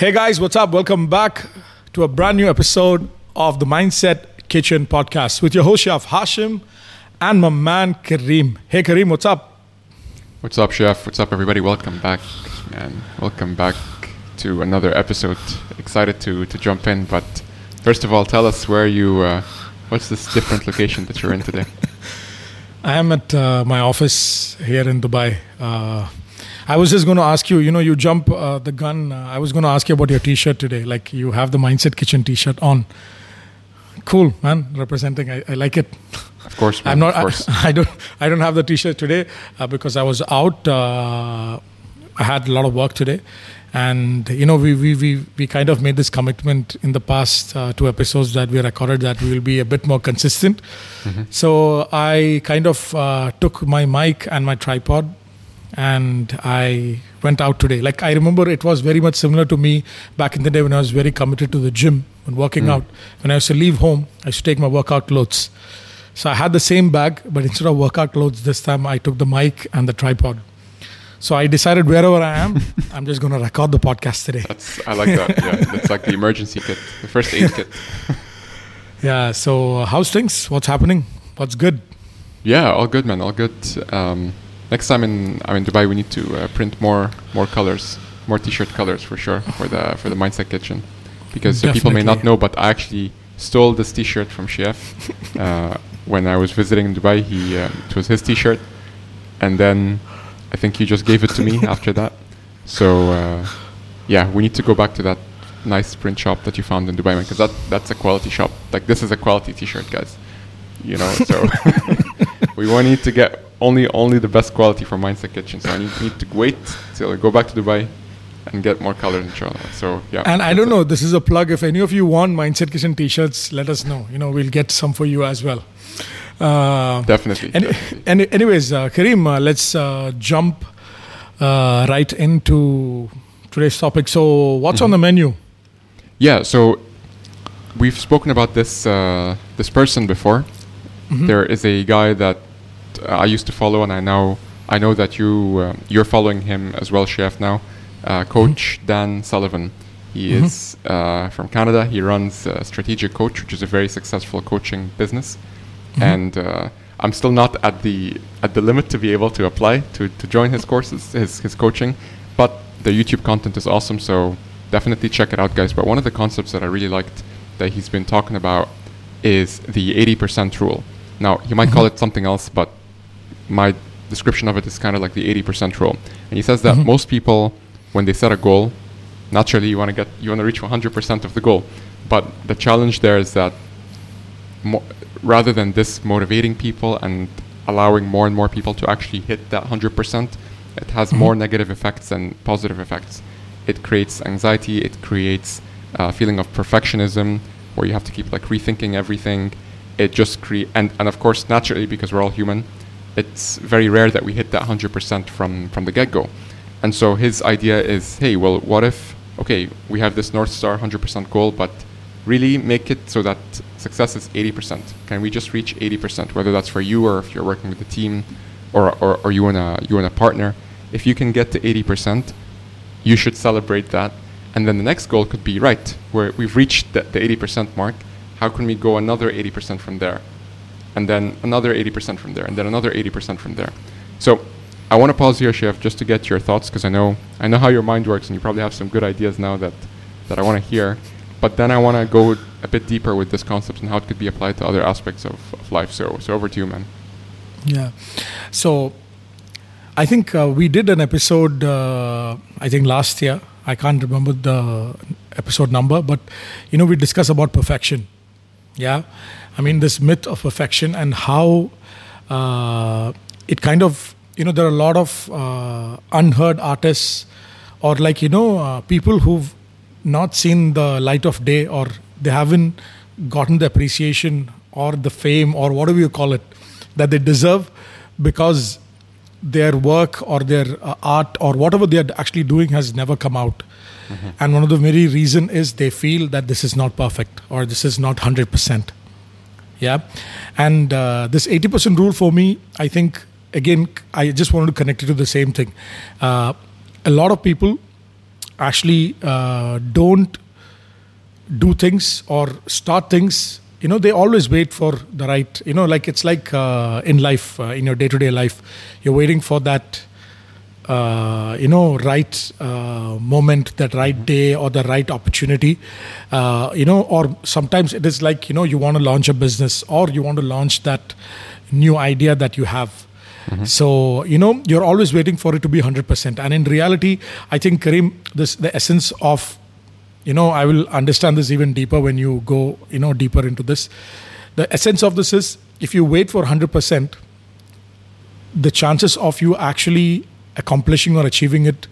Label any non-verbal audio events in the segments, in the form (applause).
Hey guys, what's up? Welcome back to a brand new episode of the Mindset Kitchen podcast with your host Chef Hashim and my man Kareem. Hey Kareem, what's up? What's up, Chef? What's up, everybody? Welcome back, and welcome back to another episode. Excited to to jump in, but first of all, tell us where you. Uh, what's this different location that you're in today? (laughs) I am at uh, my office here in Dubai. Uh, I was just going to ask you, you know, you jump uh, the gun. Uh, I was going to ask you about your t-shirt today. Like you have the Mindset Kitchen t-shirt on. Cool, man. Representing, I, I like it. Of course, man, I'm not. Of course. I, (laughs) I don't. I don't have the t-shirt today uh, because I was out. Uh, I had a lot of work today, and you know, we we we, we kind of made this commitment in the past uh, two episodes that we recorded that we will be a bit more consistent. Mhm. So I kind of uh, took my mic and my tripod, and I went out today. Like I remember, it was very much similar to me back in the day when I was very committed to the gym and working Mm. out. When I used to leave home, I used to take my workout clothes. So I had the same bag, but instead of workout clothes, this time I took the mic and the tripod. So I decided wherever I am, (laughs) I'm just going to record the podcast today. That's I like that. Yeah, that's like the emergency kit, the first aid kit. (laughs) Yeah. So uh, how's things? What's happening? What's good? Yeah, all good, man. All good. Um, next time in I'm in Dubai, we need to uh, print more more colors, more T-shirt colors for sure for the for the Mindset Kitchen, because uh, people may not know, but I actually stole this T-shirt from Chef (laughs) uh, when I was visiting in Dubai. He um, it was his T-shirt, and then I think he just gave it to me (laughs) after that. So uh, yeah, we need to go back to that nice print shop that you found in Dubai, man, because that that's a quality shop. Like this is a quality T-shirt, guys. You know, so (laughs) we want need to get only only the best quality from Mindset Kitchen. So I need, need to wait till I go back to Dubai and get more colors, inshallah. So yeah. And I don't it. know. This is a plug. If any of you want Mindset Kitchen T-shirts, let us know. You know, we'll get some for you as well. Uh, Definitely. Any, any, anyways, uh, Kareem, uh, let's uh, jump uh, right into today's topic. So, what's on the menu? Yeah, so we've spoken about this uh, this person before. Mhm. There is a guy that I used to follow, and I now I know that you uh, you're following him as well, chef. Now, uh, Coach Dan Sullivan. He Mhm. is uh, from Canada. He runs uh, Strategic Coach, which is a very successful coaching business. Mhm. And uh, I'm still not at the at the limit to be able to apply to, to join his courses, his his coaching. But the YouTube content is awesome, so definitely check it out, guys. But one of the concepts that I really liked that he's been talking about is the 80% rule. Now, you might call Mhm. it something else, but my description of it is kind of like the 80% rule. And he says that Mhm. most people, when they set a goal, naturally you want to get you want to reach 100% of the goal. But the challenge there is that mo- rather than this motivating people and allowing more and more people to actually hit that 100%, it has Mhm. more negative effects than positive effects. It creates anxiety, it creates a feeling of perfectionism where you have to keep like rethinking everything. It just create and, and of course naturally because we're all human, it's very rare that we hit that 100% from from the get-go. And so his idea is, hey, well, what if okay, we have this North Star 100% goal, but really make it so that success is 80%. Can we just reach 80%, whether that's for you or if you're working with a team or, or, or you and a you and a partner? If you can get to 80%, you should celebrate that. And then the next goal could be right, where we've reached the, the 80% mark. How can we go another 80% from there? And then another 80% from there, and then another 80% from there. So I want to pause here, Chef, just to get your thoughts, because I know I know how your mind works, and you probably have some good ideas now that, that I want to hear. But then I want to go a bit deeper with this concept and how it could be applied to other aspects of, of life. So, so over to you, man. Yeah. So, I think uh, we did an episode. Uh, I think last year. I can't remember the episode number, but you know we discussed about perfection. Yeah, I mean this myth of perfection and how uh, it kind of you know there are a lot of uh, unheard artists or like you know uh, people who've not seen the light of day or they haven't gotten the appreciation or the fame or whatever you call it that they deserve because their work or their uh, art or whatever they are actually doing has never come out. And one of the very reason is they feel that this is not perfect or this is not 100% yeah. And uh, this 80% rule for me i think again i just wanted to connect it to the same thing. Uh, a lot of people actually uh, don't do things or start things. You know they always wait for the right you know like it's like uh, in life uh, in your day-to-day life you're waiting for that uh, you know right uh, moment that right day or the right opportunity uh, you know or sometimes it is like you know you want to launch a business or you want to launch that new idea that you have. So you know you're always waiting for it to be 100% and in reality i think kareem this the essence of you know i will understand this even deeper when you go you know deeper into this. The essence of this is if you wait for 100% the chances of you actually accomplishing or achieving it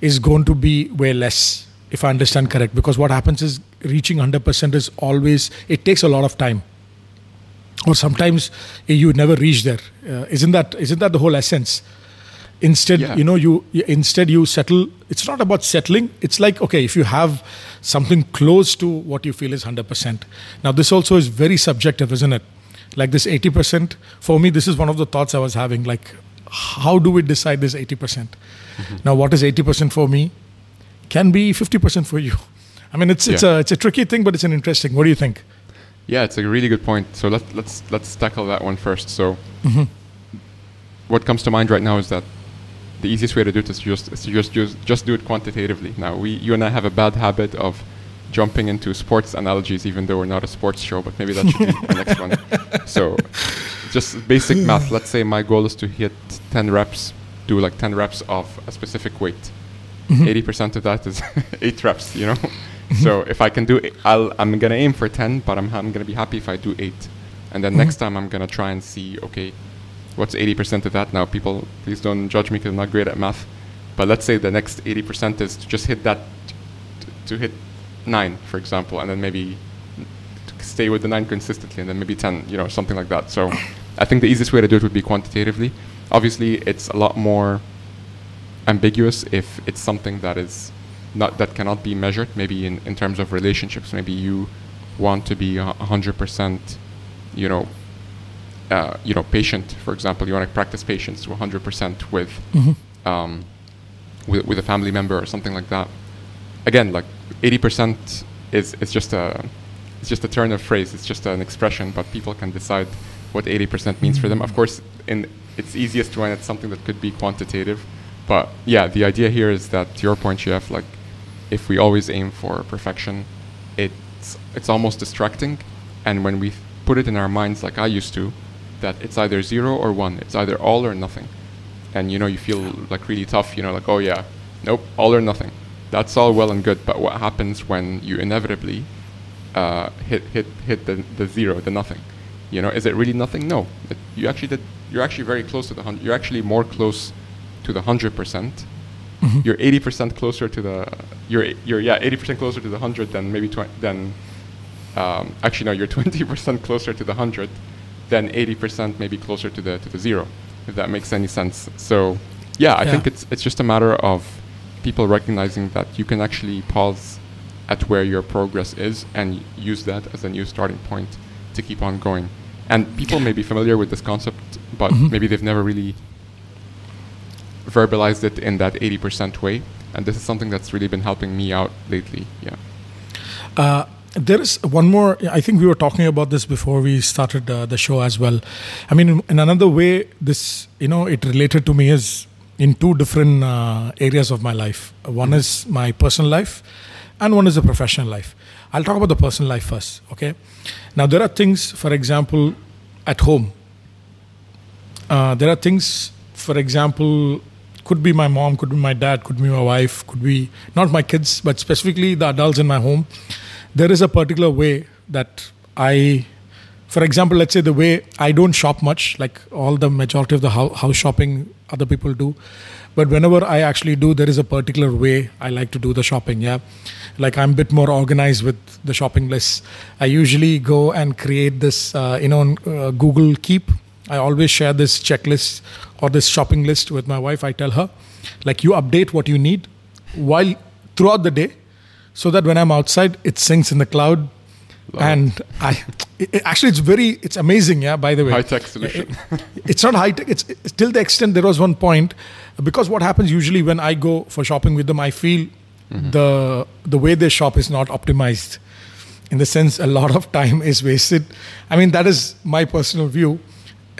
is going to be way less if i understand correct. Because what happens is reaching 100% is always it takes a lot of time. Or sometimes you never reach there. Uh, isn't that isn't that the whole essence? Instead Yeah. you know you you- instead you settle it's not about settling. It's like okay if you have something close to what you feel is 100% now this also is very subjective isn't it? Like this 80% for me this is one of the thoughts i was having like how do we decide this 80% mm-hmm. now what is 80% for me can be 50% for you i mean it's it's Yeah. a it's a tricky thing but it's an interesting what do you think Yeah, it's a really good point. So let, let's let's tackle that one first. So, mm-hmm. what comes to mind right now is that the easiest way to do it is just is to just just just do it quantitatively. Now, we you and I have a bad habit of jumping into sports analogies, even though we're not a sports show. But maybe that should be the next one. (laughs) So, just basic math. Let's say my goal is to hit 10 reps, do like 10 reps of a specific weight. Mm-hmm. 80% of that is (laughs) 8 reps, you know? so if I can do it, I'll, I'm going to aim for 10, but I'm, I'm going to be happy if I do 8. And then mm-hmm. next time I'm going to try and see, okay, what's 80% of that? Now, people, please don't judge me because I'm not great at math. But let's say the next 80% is to just hit that, t- to hit 9, for example, and then maybe stay with the 9 consistently, and then maybe 10, you know, something like that. So I think the easiest way to do it would be quantitatively. Obviously, it's a lot more ambiguous if it's something that is not that cannot be measured maybe in, in terms of relationships maybe you want to be a 100% you know uh, you know patient for example you want to practice patience to 100% with um, with, with a family member or something like that again like 80% is, is just a it's just a turn of phrase. It's just an expression but people can decide what 80% means for them. Of course in it's easiest when it's something that could be quantitative but yeah the idea here is that to your point chef like if we always aim for perfection it's it's almost distracting. And when we put it in our minds like i used to that it's either zero or one it's either all or nothing. And you know you feel like really tough you know like oh yeah nope all or nothing that's all well and good but what happens when you inevitably uh, hit hit hit the, the zero the nothing? You know is it really nothing? No. It, you actually did you're actually very close to the hundred you're actually more close to the hundred percent. You're 80% closer to the you're you're yeah 80% closer to the 100 than maybe than um, actually no you're (laughs) 20% closer to the 100 than 80% maybe closer to the to the zero if that makes any sense. So yeah i Yeah. think it's it's just a matter of people recognizing that you can actually pause at where your progress is and use that as a new starting point to keep on going and people may be familiar with this concept but maybe they've never really verbalized it in that 80% way and this is something that's really been helping me out lately yeah Uh, there is one more. I think we were talking about this before we started uh, the show as well. I mean, in another way, this you know it related to me is in two different uh, areas of my life. One is my personal life, and one is the professional life. I'll talk about the personal life first. Okay. Now there are things, for example, at home. Uh, there are things, for example, could be my mom, could be my dad, could be my wife, could be not my kids, but specifically the adults in my home. There is a particular way that I, for example, let's say the way I don't shop much, like all the majority of the house shopping other people do. But whenever I actually do, there is a particular way I like to do the shopping. Yeah. Like I'm a bit more organized with the shopping lists. I usually go and create this, uh, you know, uh, Google Keep. I always share this checklist or this shopping list with my wife. I tell her, like, you update what you need while throughout the day, so that when I'm outside, it syncs in the cloud. Love and I, it, it- actually, it's very, it's amazing. Yeah. By the way, high-tech solution it's not high tech. It's, it's till the extent there was one point because what happens usually when I go for shopping with them, I feel mm-hmm. the the way they shop is not optimized. In the sense, a lot of time is wasted. I mean, that is my personal view.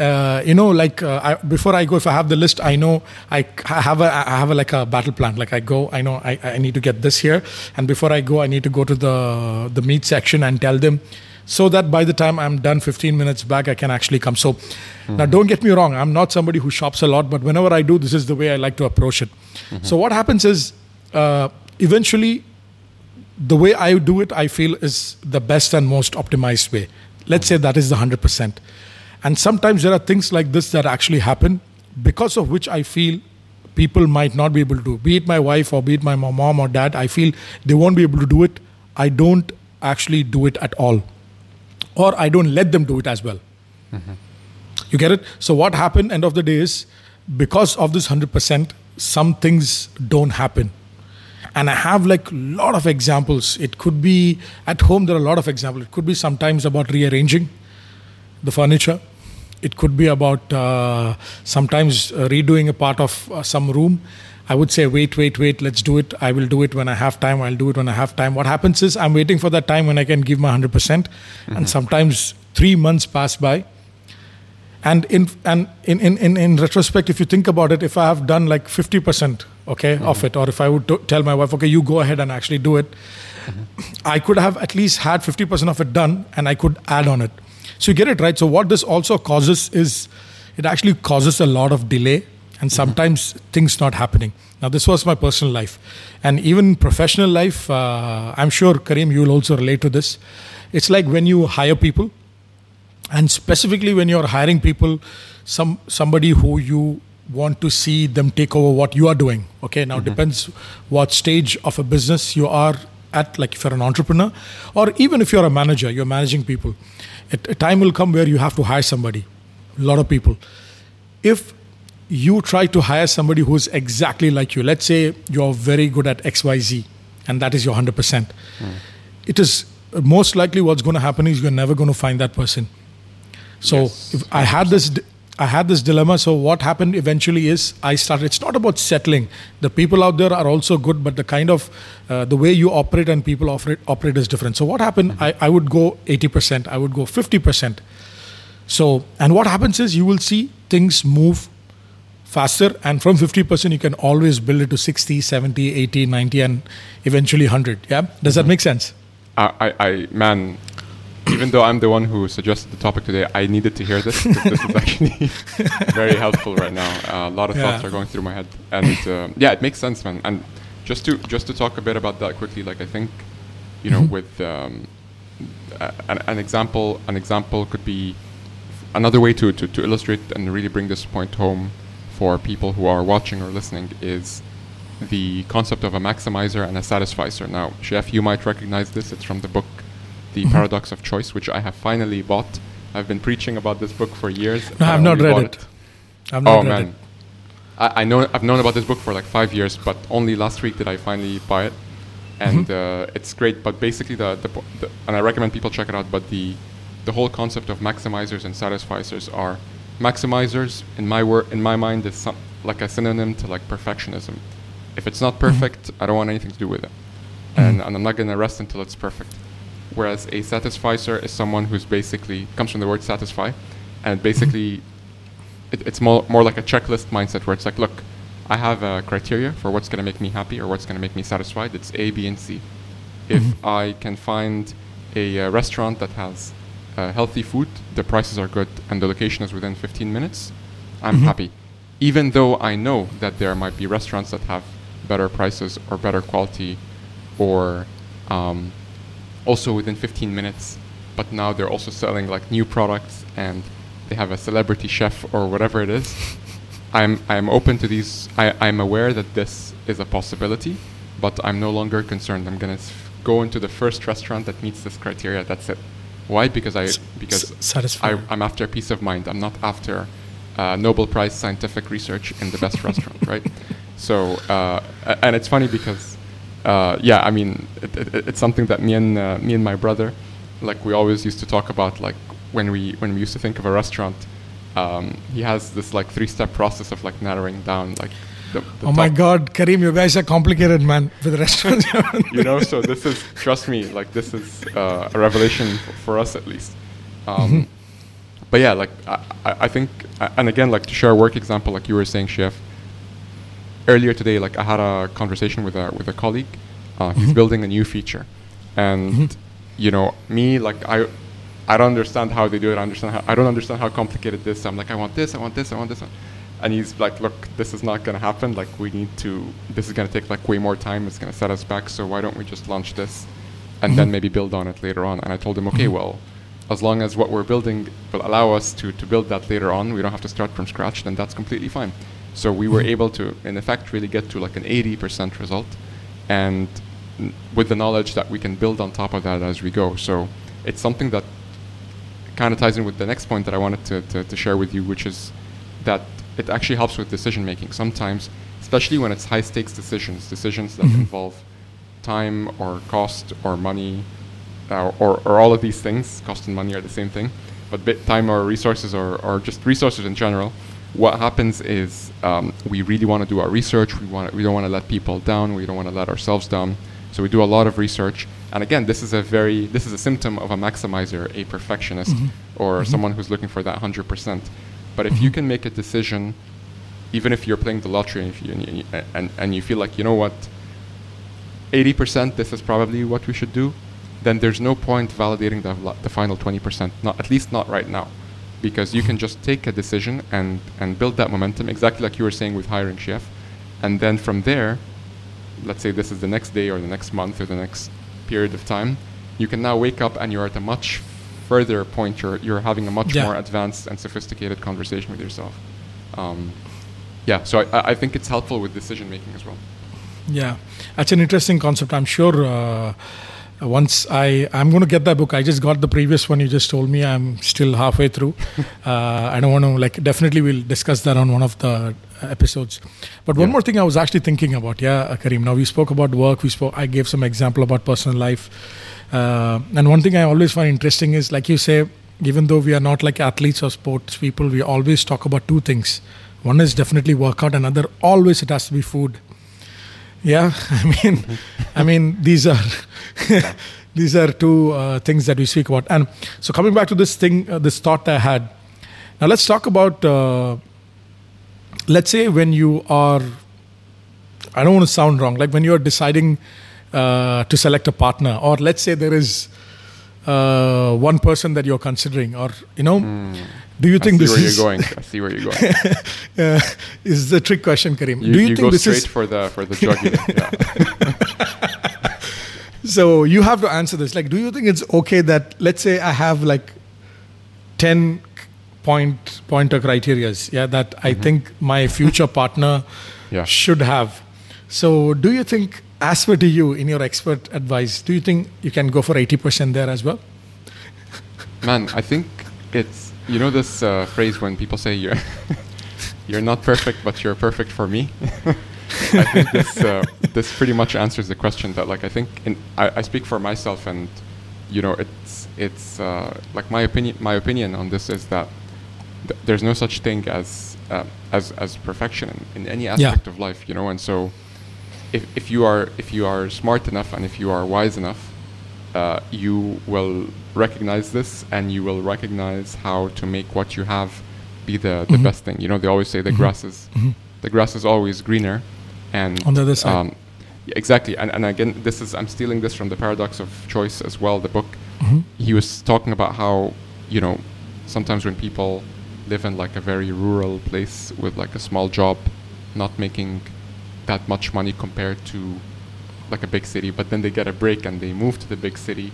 Uh, you know, like uh, I, before I go, if I have the list, I know I, have a I have a, like a battle plan. Like I go, I know I, I need to get this here, and before I go, I need to go to the the meat section and tell them, so that by the time I'm done 15 minutes back, I can actually come. So now, don't get me wrong, I'm not somebody who shops a lot, but whenever I do, this is the way I like to approach it. So what happens is, uh, eventually, the way I do it, I feel is the best and most optimized way. Let's say that is the 100%. And sometimes there are things like this that actually happen because of which I feel people might not be able to. Be it my wife or be it my mom or dad, I feel they won't be able to do it. I don't actually do it at all. Or I don't let them do it as well. You get it? So what happened end of the day is because of this 100%, some things don't happen. And I have like a lot of examples. It could be at home, there are a lot of examples. It could be sometimes about rearranging the furniture. It could be about uh, sometimes uh, redoing a part of uh, some room. I would say, wait, wait, wait, let's do it. I will do it when I have time. I'll do it when I have time. What happens is I'm waiting for that time when I can give my 100%. percent And sometimes three months pass by. And in and in, in, in, in retrospect, if you think about it, if I have done like 50% okay of it, or if I would t- tell my wife, okay, you go ahead and actually do it, I could have at least had 50% of it done and I could add on it. So you get it right. So what this also causes is it actually causes a lot of delay and sometimes things not happening. Now this was my personal life, and even professional life. Uh, I'm sure Kareem, you will also relate to this. It's like when you hire people, and specifically when you're hiring people, some somebody who you want to see them take over what you are doing. Okay, now depends what stage of a business you are at. Like if you're an entrepreneur, or even if you're a manager, you're managing people. A time will come where you have to hire somebody, a lot of people. If you try to hire somebody who's exactly like you, let's say you're very good at X, Y, Z, and that is your hundred percent. It is most likely what's going to happen is you're never going to find that person. So Yes, if I had this, I had this dilemma. So what happened eventually is I started. It's not about settling. The people out there are also good, but the kind of uh, the way you operate and people operate operate is different. So what happened? I, I would go eighty percent. I would go fifty percent. So and what happens is you will see things move faster and from 50% you can always build it to 60 70 80 90 and eventually 100 yeah does that make sense I, I man, even though I'm the one who suggested the topic today, I needed to hear this. this is actually (laughs) very helpful right now. Uh, a lot of thoughts are going through my head, and uh, yeah, it makes sense, man. And just to just to talk a bit about that quickly, like I think, you know, with um, a- an, an example, an example could be another way to, to, to illustrate and really bring this point home for people who are watching or listening is the concept of a maximizer and a satisficer. Now, Chef, you might recognize this. It's from the book The Mm-hmm. Paradox of Choice, which I have finally bought. I've been preaching about this book for years. no i've not read bought it i've not Oh read man, it I, I know I've known about this book for like five years, but only last week did I finally buy it, and Mm-hmm. uh, it's great. But basically, the, the, the and I recommend people check it out. But the the whole concept of maximizers and satisficers are maximizers in my word in my mind is some, like a synonym to like perfectionism. If it's not perfect, I don't want anything to do with it, and, and I'm not gonna rest until it's perfect. Whereas a satisficer is someone who's basically comes from the word satisfy, and basically it, it's more, more like a checklist mindset where it's like, look, I have a criteria for what's going to make me happy or what's going to make me satisfied. It's A, B, and C. If I can find a uh, restaurant that has uh, healthy food, the prices are good, and the location is within 15 minutes, I'm happy. Even though I know that there might be restaurants that have better prices or better quality or um, also within 15 minutes, but now they're also selling like new products and they have a celebrity chef or whatever it is. (laughs) I'm I'm open to these. I, I'm aware that this is a possibility, but I'm no longer concerned. I'm gonna s- go into the first restaurant that meets this criteria. That's it. Why? Because I because S- satisfying. I, I'm after peace of mind. I'm not after uh, Nobel Prize scientific research in the best (laughs) restaurant, right? So uh, and it's funny because uh, yeah, I mean it, it, it's something that me and uh, me and my brother like we always used to talk about like when we when we used to think of a restaurant um, he has this like three step process of like narrowing down like the, the oh my God, Kareem, you guys are complicated, man, with restaurants. (laughs) you know so this is trust me like this is uh, a revelation for us at least um, but yeah like I, I I think and again like to share a work example like you were saying chef earlier today like i had a conversation with a with a colleague. Uh, he's mm-hmm. building a new feature. And mm-hmm. you know me like i i don't understand how they do it. I understand how, i don't understand how complicated this i'm like i want this i want this i want this and he's like look this is not going to happen. Like we need to this is going to take like way more time. It's going to set us back. So why don't we just launch this and then mm-hmm. maybe build on it later on? And i told him okay well as long as what we're building will allow us to, to build that later on we don't have to start from scratch then that's completely fine so we were able to in effect really get to like an 80% result and n- with the knowledge that we can build on top of that as we go so it's something that kind of ties in with the next point that I wanted to, to, to share with you, which is that it actually helps with decision making. Sometimes, especially when it's high stakes decisions, decisions that involve time or cost or money, uh, or, or all of these things, cost and money are the same thing, but bit time or resources or, or just resources in general. What happens is um, we really want to do our research. We want we don't want to let people down. We don't want to let ourselves down. So we do a lot of research. And again, this is a very this is a symptom of a maximizer, a perfectionist, mm-hmm. or mm-hmm. someone who's looking for that hundred percent. But if you mm-hmm. can make a decision, even if you're playing the lottery and, if you, and, you- and, and you feel like you know what, eighty percent this is probably what we should do, then there's no point validating the, the final twenty percent. Not at least not right now, because you can just take a decision and and build that momentum exactly like you were saying with hiring chef, and then from there, let's say this is the next day or the next month or the next period of time, you can now wake up and you're at a much further point. You're, you're having a much Yeah. more advanced and sophisticated conversation with yourself. Um, yeah, so I- I, think it's helpful with decision making as well. Yeah, that's an interesting concept. I'm sure uh, once I I'm going to get that book. I just got the previous one you just told me. I'm still halfway through. (laughs) uh, I don't want to like. Definitely, we'll discuss that on one of the episodes. But one Yeah. more thing I was actually thinking about. Yeah, uh, Kareem. Now we spoke about work. We spoke. I gave some example about personal life. Uh, and one thing I always find interesting is like you say, even though we are not like athletes or sports people, we always talk about two things. One is definitely workout. Another always it has to be food. Yeah, (laughs) I mean, I mean these are (laughs) these are two uh, things that we speak about. And so coming back to this thing, uh, this thought I had. Now let's talk about. Uh, let's say when you are. I don't want to sound wrong. Like when you are deciding uh, to select a partner, or let's say there is uh, one person that you're considering, or you know, do you I think see this where is you're going. I see where you're going. (laughs) uh, is the trick question, Kareem? You, do you, you think go this straight is for the for the jugular. yeah. (laughs) So you have to answer this. Like, do you think it's okay that let's say I have like ten point pointer criterias, yeah, that I think my future partner (laughs) Yeah. should have. So do you think, as per to you, in your expert advice, do you think you can go for eighty percent there as well? Man, I think it's you know this uh, phrase when people say you're (laughs) you're not perfect, but you're perfect for me. (laughs) I think this uh, this pretty much answers the question. That like I think in, I, I speak for myself, and you know it's it's uh, like my opinion. My opinion on this is that th- there's no such thing as uh, as as perfection in, in any aspect of life. You know, and so if, if you are if you are smart enough and if you are wise enough, uh, you will recognize this and you will recognize how to make what you have be the, the best thing. You know, they always say the grass is the grass is always greener, and On the other side. Um, yeah, exactly, and and again, this is I'm stealing this from the paradox of choice as well. The book he was talking about how you know sometimes when people live in like a very rural place with like a small job, not making that much money compared to like a big city, but then they get a break and they move to the big city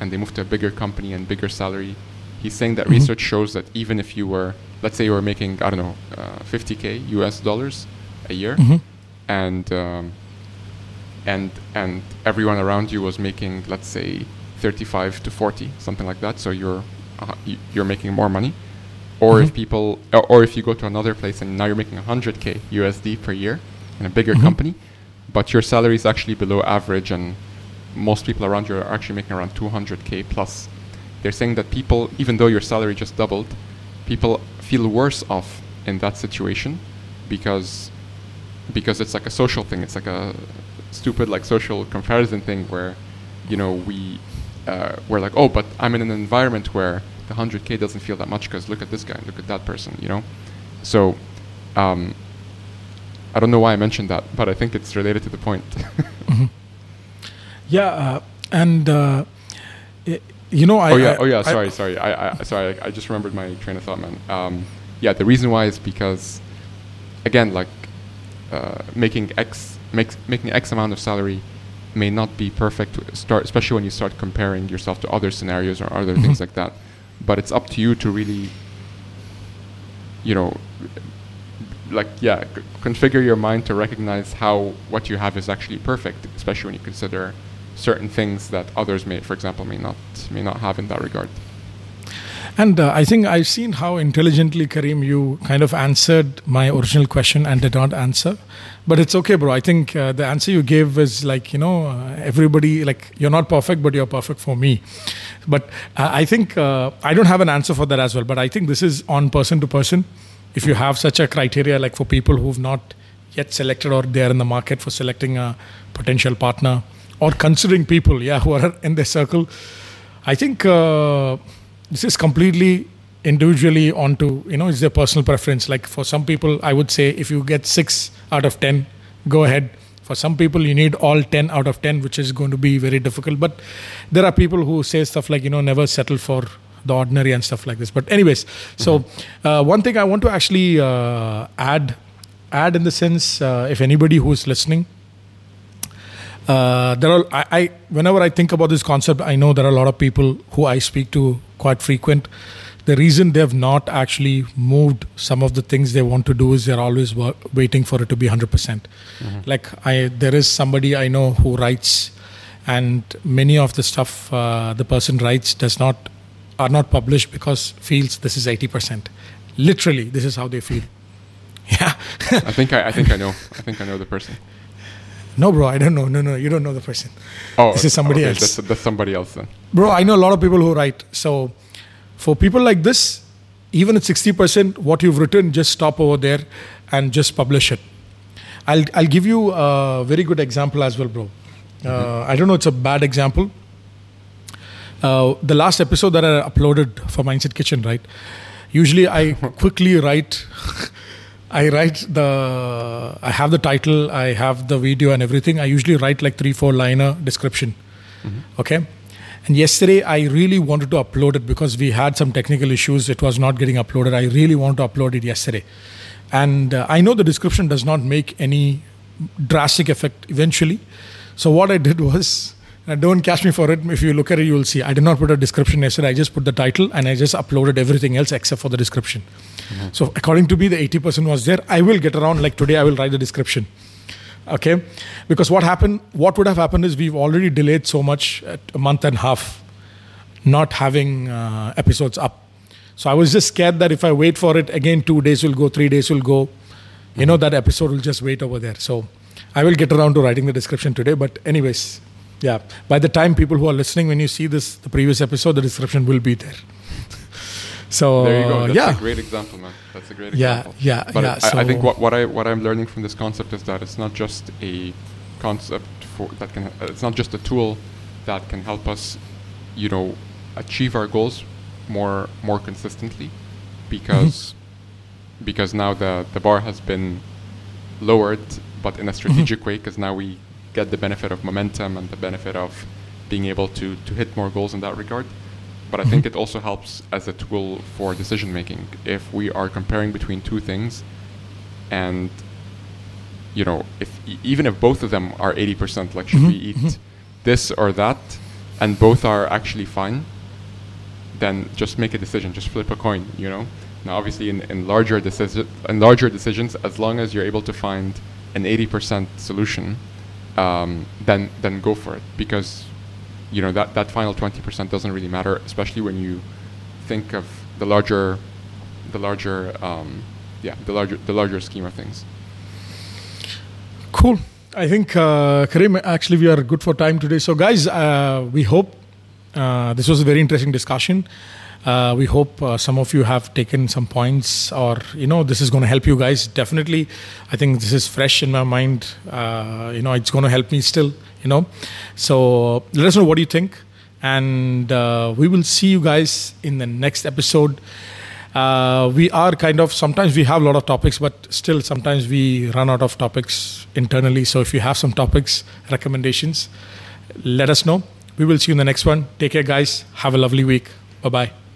and they move to a bigger company and bigger salary. He's saying that research shows that even if you were, let's say you were making, I don't know, uh, 50k US dollars a year, and um, and and everyone around you was making, let's say, 35 to 40, something like that. So you're uh, you're making more money. Or if people, or, or if you go to another place and now you're making 100k USD per year in a bigger company, but your salary is actually below average and most people around you are actually making around 200k plus. They're saying that people, even though your salary just doubled, people feel worse off in that situation because because it's like a social thing. It's like a stupid like social comparison thing where, you know, we uh, we're like, oh, but I'm in an environment where the 100k doesn't feel that much because look at this guy, look at that person, you know. So, um, I don't know why I mentioned that, but I think it's related to the point. (laughs) mm-hmm. Yeah, uh, and uh, you know, I. Oh yeah, I, oh yeah. Sorry, I, sorry. I, I sorry. I just remembered my train of thought, man. Um, yeah, the reason why is because, again, like uh, making X makes making X amount of salary may not be perfect. Start especially when you start comparing yourself to other scenarios or other mm-hmm. things like that. But it's up to you to really, you know, like yeah, c- configure your mind to recognize how what you have is actually perfect, especially when you consider certain things that others may, for example, may not may not have in that regard. And uh, I think I've seen how intelligently, Kareem, you kind of answered my original question and did not answer. But it's okay, bro. I think uh, the answer you gave is like, you know, uh, everybody, like, you're not perfect, but you're perfect for me. But uh, I think uh, I don't have an answer for that as well. But I think this is on person to person. If you have such a criteria, like for people who've not yet selected or they're in the market for selecting a potential partner or considering people, yeah, (laughs) who are in their circle, I think uh, this is completely individually onto you know it's their personal preference. Like for some people i would say if you get 6 out of 10 go ahead. For some people you need all 10 out of 10 which is going to be very difficult. But there are people who say stuff like you know never settle for the ordinary and stuff like this but anyways so mm-hmm. uh, one thing i want to actually uh, add add in the sense uh, if anybody who is listening uh, there are I, I, whenever I think about this concept, I know there are a lot of people who I speak to quite frequent. The reason they have not actually moved some of the things they want to do is they're always waiting for it to be 100%. percent mm hmm Like I, there is somebody I know who writes, and many of the stuff uh, the person writes does not are not published because feels this is 80%. Literally, this is how they feel. (laughs) Yeah. I think I, I think I know. I think I know the person. No, bro, I don't know. No, no, you don't know the person. Oh, this is somebody okay, else. That's, that's somebody else then. Bro, I know a lot of people who write. So, for people like this, even at 60%, what you've written, just stop over there and just publish it. I'll, I'll give you a very good example as well, bro. Uh, mm-hmm. I don't know, it's a bad example. Uh, the last episode that I uploaded for Mindset Kitchen, right? Usually I (laughs) quickly write I write the, I have the title, I have the video and everything. I usually write like three, four liner description. Mm-hmm. Okay. And yesterday I really wanted to upload it because we had some technical issues. It was not getting uploaded. I really want to upload it yesterday. And uh, I know the description does not make any drastic effect eventually. So what I did was, don't catch me for it. If you look at it, you will see. I did not put a description yesterday. I just put the title and I just uploaded everything else except for the description. Mm-hmm. So according to me, the 80% was there. I will get around like today. I will write the description. Okay, because what happened? What would have happened is we've already delayed so much, a month and a half, not having uh, episodes up. So I was just scared that if I wait for it again, two days will go, three days will go. You know that episode will just wait over there. So I will get around to writing the description today. But anyways, yeah. By the time people who are listening, when you see this, the previous episode, the description will be there. (laughs) So there you go. That's yeah. a great example, man. That's a great yeah, example. Yeah, but yeah. I, so I think what, what I what I'm learning from this concept is that it's not just a concept for that can. Uh, it's not just a tool that can help us, you know, achieve our goals more more consistently, because mm-hmm. because now the the bar has been lowered, but in a strategic mm-hmm. way. Because now we get the benefit of momentum and the benefit of being able to to hit more goals in that regard but I think mm-hmm. it also helps as a tool for decision making. If we are comparing between two things, and you know, if even if both of them are eighty percent, like should mm-hmm. we eat mm-hmm. this or that, and both are actually fine, then just make a decision. Just flip a coin. You know. Now, obviously, in, in larger decisions, in larger decisions, as long as you're able to find an eighty percent solution, um, then then go for it. Because you know that that final 20% doesn't really matter especially when you think of the larger the larger um, yeah the larger the larger scheme of things. Cool. I think uh, kareem actually we are good for time today. So guys uh, we hope uh, this was a very interesting discussion Uh, we hope uh, some of you have taken some points, or you know, this is going to help you guys. Definitely, I think this is fresh in my mind. Uh, you know, it's going to help me still. You know, so let us know what you think, and uh, we will see you guys in the next episode. Uh, we are kind of sometimes we have a lot of topics, but still sometimes we run out of topics internally. So if you have some topics, recommendations, let us know. We will see you in the next one. Take care, guys. Have a lovely week. Bye bye.